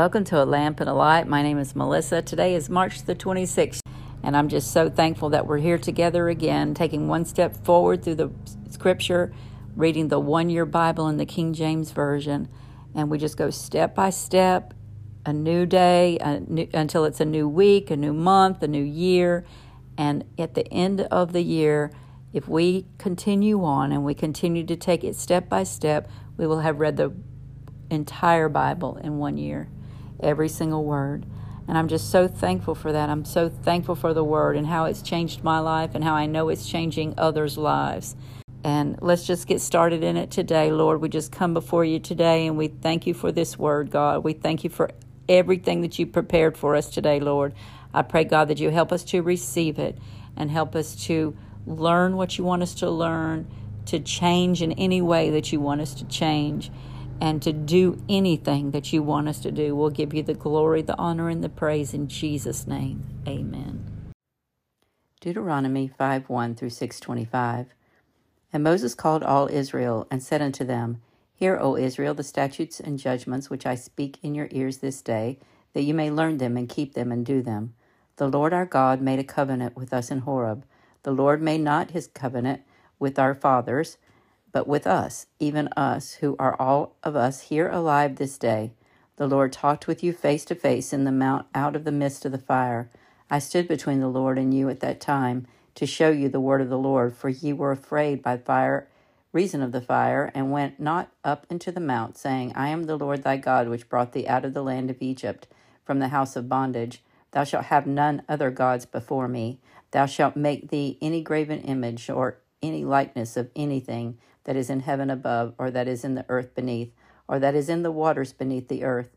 Welcome to A Lamp and a Light. My name is Melissa. Today is March the 26th, and I'm just so thankful that we're here together again, taking one step forward through the scripture, reading the one year Bible in the King James Version, and we just go step by step, a new day a new, until it's a new week, a new month, a new year. And at the end of the year, if we continue on and we continue to take it step by step, we will have read the entire Bible in one year every single word. And I'm just so thankful for that. I'm so thankful for the word and how it's changed my life and how I know it's changing others' lives. And let's just get started in it today, Lord. We just come before you today and we thank you for this word, God. We thank you for everything that you prepared for us today, Lord. I pray, God, that you help us to receive it and help us to learn what you want us to learn, to change in any way that you want us to change and to do anything that you want us to do. We'll give you the glory, the honor, and the praise in Jesus' name. Amen. Deuteronomy 5 1 through 625. And Moses called all Israel and said unto them, Hear, O Israel, the statutes and judgments which I speak in your ears this day, that you may learn them and keep them and do them. The Lord our God made a covenant with us in Horeb. The Lord made not his covenant with our fathers but with us, even us, who are all of us here alive this day. The Lord talked with you face to face in the mount out of the midst of the fire. I stood between the Lord and you at that time to show you the word of the Lord, for ye were afraid by fire, reason of the fire, and went not up into the mount, saying, I am the Lord thy God, which brought thee out of the land of Egypt, from the house of bondage. Thou shalt have none other gods before me. Thou shalt make thee any graven image or any likeness of anything that is in heaven above, or that is in the earth beneath, or that is in the waters beneath the earth.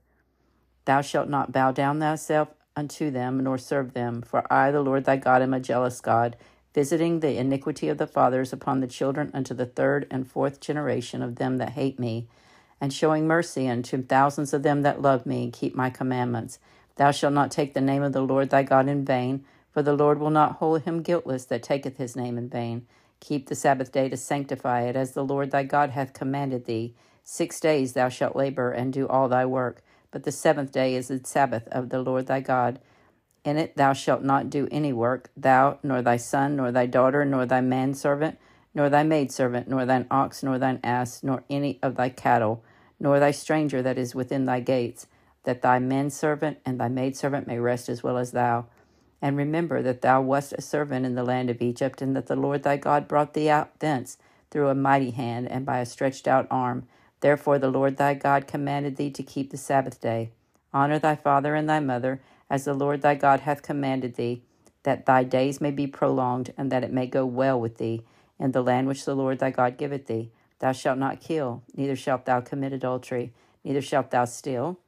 Thou shalt not bow down thyself unto them, nor serve them, for I, the Lord thy God, am a jealous God, visiting the iniquity of the fathers upon the children unto the third and fourth generation of them that hate me, and showing mercy unto thousands of them that love me and keep my commandments. Thou shalt not take the name of the Lord thy God in vain, for the Lord will not hold him guiltless that taketh his name in vain. Keep the Sabbath day to sanctify it, as the Lord thy God hath commanded thee. Six days thou shalt labor and do all thy work, but the seventh day is the Sabbath of the Lord thy God. In it thou shalt not do any work, thou, nor thy son, nor thy daughter, nor thy manservant, nor thy maidservant, nor thine ox, nor thine ass, nor any of thy cattle, nor thy stranger that is within thy gates, that thy manservant and thy maidservant may rest as well as thou. And remember that thou wast a servant in the land of Egypt, and that the Lord thy God brought thee out thence through a mighty hand and by a stretched out arm. Therefore the Lord thy God commanded thee to keep the Sabbath day. Honor thy father and thy mother, as the Lord thy God hath commanded thee, that thy days may be prolonged, and that it may go well with thee in the land which the Lord thy God giveth thee. Thou shalt not kill, neither shalt thou commit adultery, neither shalt thou steal,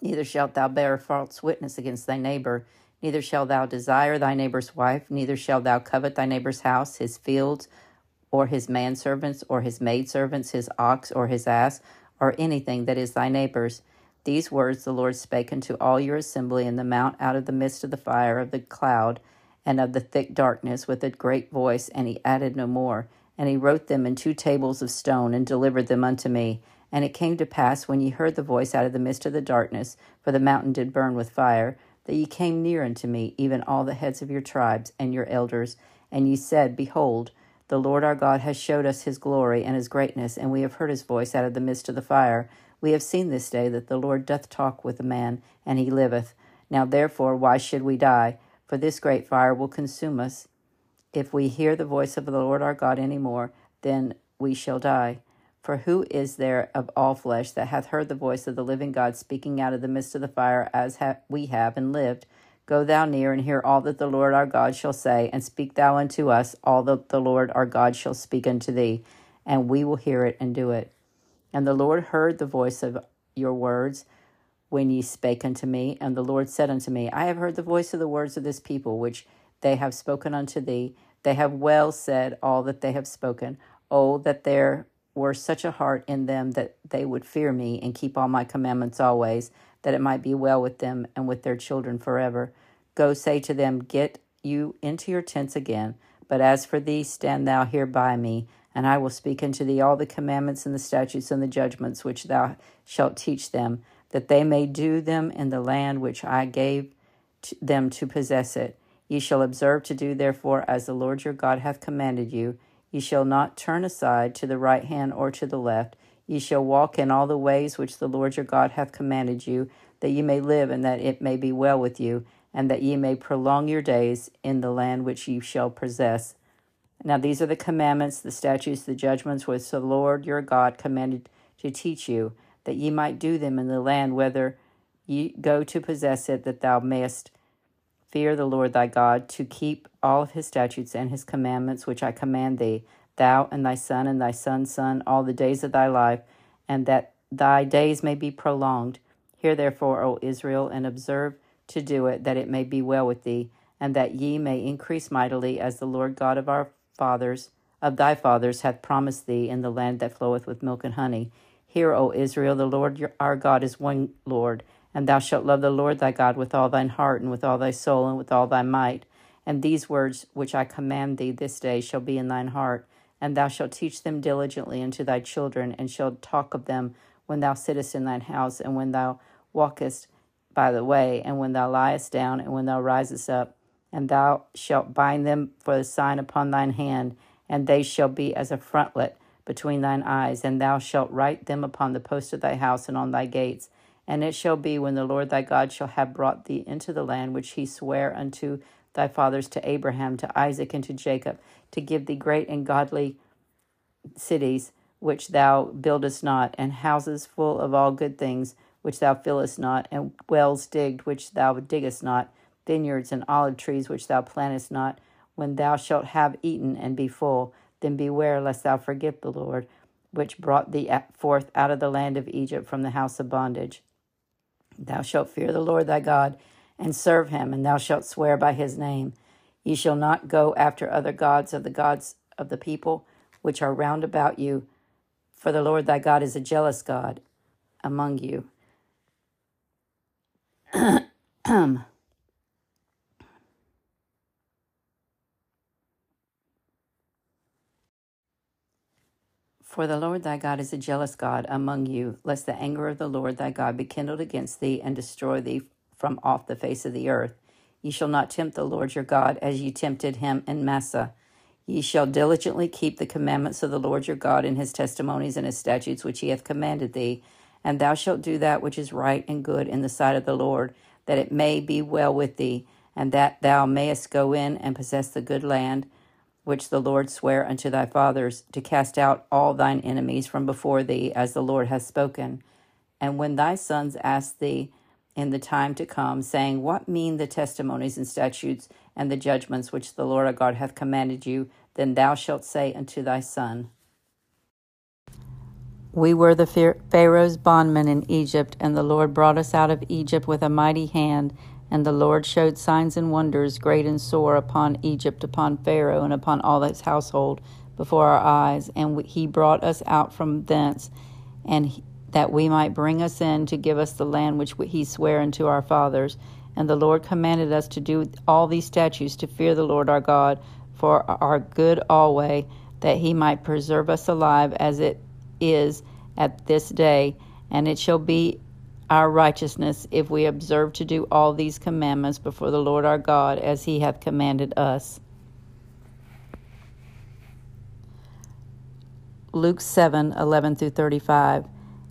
neither shalt thou bear false witness against thy neighbor Neither shalt thou desire thy neighbor's wife, neither shalt thou covet thy neighbor's house, his fields, or his manservants, or his maidservants, his ox, or his ass, or anything that is thy neighbor's. These words the Lord spake unto all your assembly in the mount out of the midst of the fire of the cloud and of the thick darkness with a great voice, and he added no more. And he wrote them in two tables of stone and delivered them unto me. And it came to pass when ye heard the voice out of the midst of the darkness, for the mountain did burn with fire, that ye came near unto me, even all the heads of your tribes and your elders, and ye said, Behold, the Lord our God has showed us his glory and his greatness, and we have heard his voice out of the midst of the fire. We have seen this day that the Lord doth talk with a man, and he liveth. Now therefore, why should we die? For this great fire will consume us. If we hear the voice of the Lord our God any more, then we shall die. For who is there of all flesh that hath heard the voice of the living God speaking out of the midst of the fire, as ha- we have and lived? Go thou near and hear all that the Lord our God shall say, and speak thou unto us all that the Lord our God shall speak unto thee, and we will hear it and do it. And the Lord heard the voice of your words when ye spake unto me, and the Lord said unto me, I have heard the voice of the words of this people, which they have spoken unto thee. They have well said all that they have spoken. Oh, that there were such a heart in them that they would fear me and keep all my commandments always, that it might be well with them and with their children forever. Go say to them, Get you into your tents again. But as for thee, stand thou here by me, and I will speak unto thee all the commandments and the statutes and the judgments which thou shalt teach them, that they may do them in the land which I gave them to possess it. Ye shall observe to do therefore as the Lord your God hath commanded you. Ye shall not turn aside to the right hand or to the left. Ye shall walk in all the ways which the Lord your God hath commanded you, that ye may live and that it may be well with you, and that ye may prolong your days in the land which ye shall possess. Now these are the commandments, the statutes, the judgments which the Lord your God commanded to teach you, that ye might do them in the land whither ye go to possess it, that thou mayest fear the Lord thy God, to keep all of his statutes and his commandments which I command thee, thou and thy son and thy son's son, all the days of thy life, and that thy days may be prolonged. Hear therefore, O Israel, and observe to do it, that it may be well with thee, and that ye may increase mightily, as the Lord God of our fathers, of thy fathers, hath promised thee in the land that floweth with milk and honey. Hear, O Israel, the Lord our God is one Lord, and thou shalt love the Lord thy God with all thine heart, and with all thy soul, and with all thy might. And these words which I command thee this day shall be in thine heart, and thou shalt teach them diligently unto thy children, and shalt talk of them when thou sittest in thine house, and when thou walkest by the way, and when thou liest down, and when thou risest up. And thou shalt bind them for a sign upon thine hand, and they shall be as a frontlet between thine eyes, and thou shalt write them upon the post of thy house and on thy gates. And it shall be when the Lord thy God shall have brought thee into the land which he sware unto thy fathers to Abraham, to Isaac, and to Jacob, to give thee great and godly cities which thou buildest not, and houses full of all good things which thou fillest not, and wells digged which thou diggest not, vineyards and olive trees which thou plantest not. When thou shalt have eaten and be full, then beware lest thou forget the Lord, which brought thee forth out of the land of Egypt from the house of bondage. Thou shalt fear the Lord thy God, and serve him, and thou shalt swear by his name. Ye shall not go after other gods of the gods of the people which are round about you, for the Lord thy God is a jealous God among you. For the Lord thy God is a jealous God among you, lest the anger of the Lord thy God be kindled against thee and destroy thee from off the face of the earth. Ye shall not tempt the Lord your God as ye tempted him in Massah. Ye shall diligently keep the commandments of the Lord your God and his testimonies and his statutes which he hath commanded thee. And thou shalt do that which is right and good in the sight of the Lord, that it may be well with thee, and that thou mayest go in and possess the good land which the Lord sware unto thy fathers, to cast out all thine enemies from before thee, as the Lord hath spoken. And when thy sons ask thee in the time to come, saying, What mean the testimonies and statutes and the judgments which the Lord our God hath commanded you? Then thou shalt say unto thy son, We were the Pharaoh's bondmen in Egypt, and the Lord brought us out of Egypt with a mighty hand and the Lord showed signs and wonders great and sore upon Egypt, upon Pharaoh, and upon all his household before our eyes. And he brought us out from thence, and that we might bring us in to give us the land which he sware unto our fathers. And the Lord commanded us to do all these statutes, to fear the Lord our God for our good always, that he might preserve us alive as it is at this day. And it shall be our righteousness if we observe to do all these commandments before the Lord our God as he hath commanded us. Luke 7 11 through 35.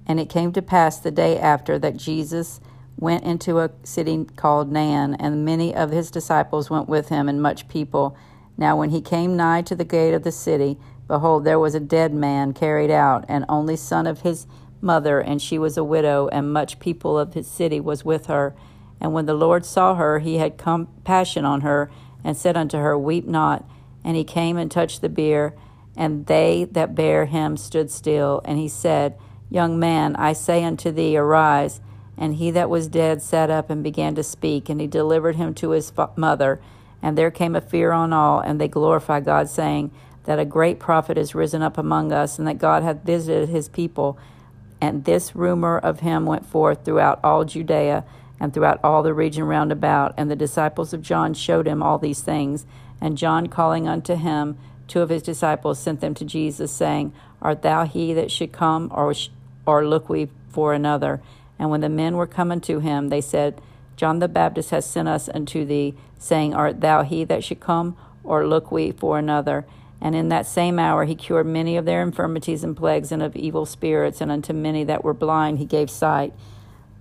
And it came to pass the day after that Jesus went into a city called Nain, and many of his disciples went with him, and much people. Now, when he came nigh to the gate of the city, behold, there was a dead man carried out, an only son of his mother, and she was a widow, and much people of his city was with her. And when the Lord saw her, he had compassion on her, and said unto her, Weep not. And he came and touched the bier, and they that bare him stood still. And he said, Young man, I say unto thee, arise. And he that was dead sat up and began to speak, and he delivered him to his mother. And there came a fear on all, and they glorified God, saying, That a great prophet is risen up among us, and that God hath visited his people. And this rumor of him went forth throughout all Judea and throughout all the region round about. And the disciples of John showed him all these things. And John, calling unto him two of his disciples, sent them to Jesus, saying, Art thou he that should come, or, or look we for another? And when the men were coming to him, they said, John the Baptist has sent us unto thee, saying, Art thou he that should come, or look we for another? And in that same hour he cured many of their infirmities and plagues and of evil spirits, and unto many that were blind he gave sight.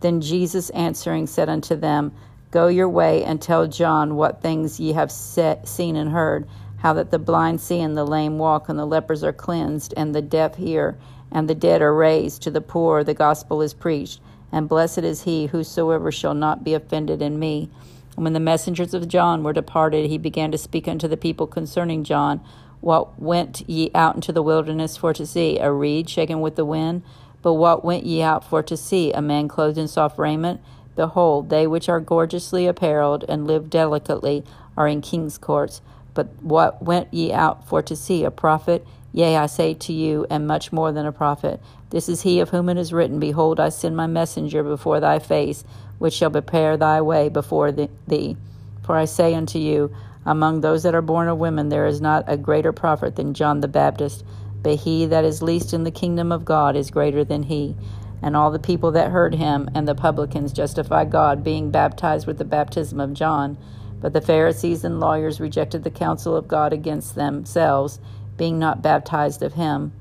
Then Jesus answering said unto them, Go your way and tell John what things ye have set, seen and heard, how that the blind see and the lame walk, and the lepers are cleansed, and the deaf hear, and the dead are raised, to the poor the gospel is preached and blessed is he whosoever shall not be offended in me. And when the messengers of John were departed, he began to speak unto the people concerning John. What went ye out into the wilderness for to see? A reed shaken with the wind? But what went ye out for to see? A man clothed in soft raiment? Behold, they which are gorgeously apparelled and live delicately are in king's courts. But what went ye out for to see? A prophet? Yea, I say to you, and much more than a prophet. This is he of whom it is written, Behold, I send my messenger before thy face, which shall prepare thy way before thee. For I say unto you, among those that are born of women, there is not a greater prophet than John the Baptist, but he that is least in the kingdom of God is greater than he. And all the people that heard him and the publicans justified God, being baptized with the baptism of John. But the Pharisees and lawyers rejected the counsel of God against themselves, being not baptized of him.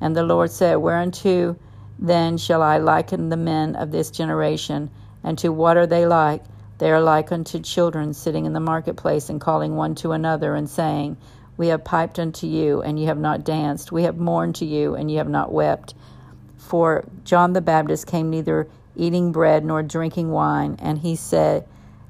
And the Lord said, Whereunto then shall I liken the men of this generation? And to what are they like? They are like unto children sitting in the marketplace and calling one to another and saying, We have piped unto you, and ye have not danced. We have mourned to you, and ye have not wept. For John the Baptist came neither eating bread nor drinking wine, and he said,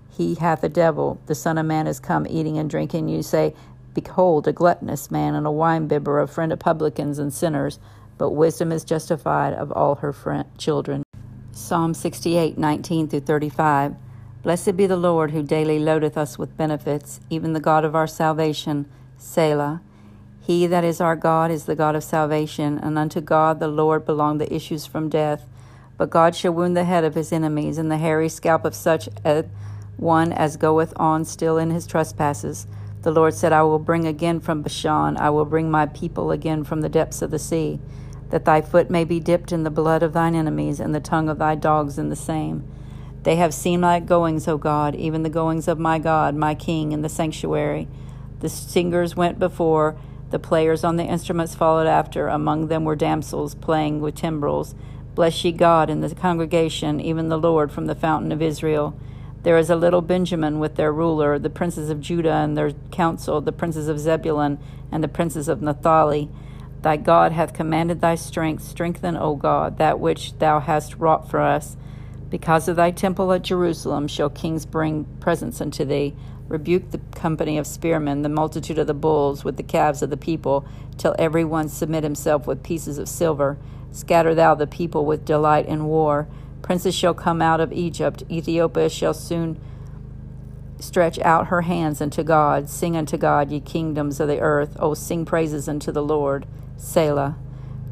He hath a devil. The Son of Man is come eating and drinking. You say, Behold, a gluttonous man and a winebibber, a friend of publicans and sinners, but wisdom is justified of all her friend, children. Psalm 68, 19 through 35. Blessed be the Lord who daily loadeth us with benefits, even the God of our salvation. Selah. He that is our God is the God of salvation, and unto God the Lord belong the issues from death. But God shall wound the head of his enemies, and the hairy scalp of such a one as goeth on still in his trespasses. The Lord said, I will bring again from Bashan, I will bring my people again from the depths of the sea, that thy foot may be dipped in the blood of thine enemies, and the tongue of thy dogs in the same. They have seen like goings, O God, even the goings of my God, my King, in the sanctuary. The singers went before, the players on the instruments followed after. Among them were damsels playing with timbrels. Bless ye God in the congregation, even the Lord from the fountain of Israel. There is a little Benjamin with their ruler, the princes of Judah and their council, the princes of Zebulun and the princes of Naphtali. Thy God hath commanded thy strength. Strengthen, O God, that which thou hast wrought for us. Because of thy temple at Jerusalem shall kings bring presents unto thee. Rebuke the company of spearmen, the multitude of the bulls, with the calves of the people, till every one submit himself with pieces of silver. Scatter thou the people with delight in war. Princes shall come out of Egypt. Ethiopia shall soon stretch out her hands unto God. Sing unto God, ye kingdoms of the earth. O sing praises unto the Lord. Selah.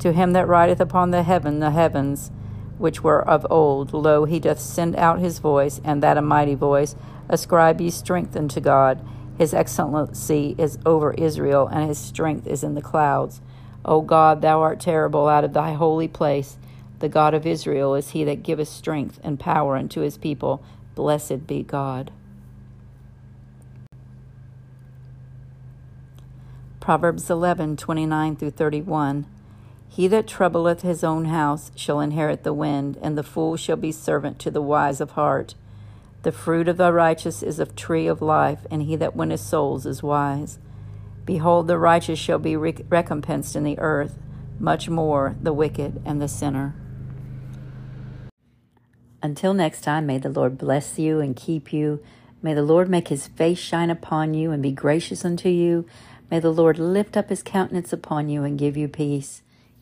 To him that rideth upon the heaven, the heavens, which were of old, lo, he doth send out his voice, and that a mighty voice. Ascribe ye strength unto God. His excellency is over Israel, and his strength is in the clouds. O God, thou art terrible out of thy holy place. The God of Israel is he that giveth strength and power unto his people. Blessed be God. Proverbs 11, 29 through 31. He that troubleth his own house shall inherit the wind, and the fool shall be servant to the wise of heart. The fruit of the righteous is a tree of life, and he that winneth souls is wise. Behold, the righteous shall be recompensed in the earth, much more the wicked and the sinner. Until next time, may the Lord bless you and keep you. May the Lord make his face shine upon you and be gracious unto you. May the Lord lift up his countenance upon you and give you peace.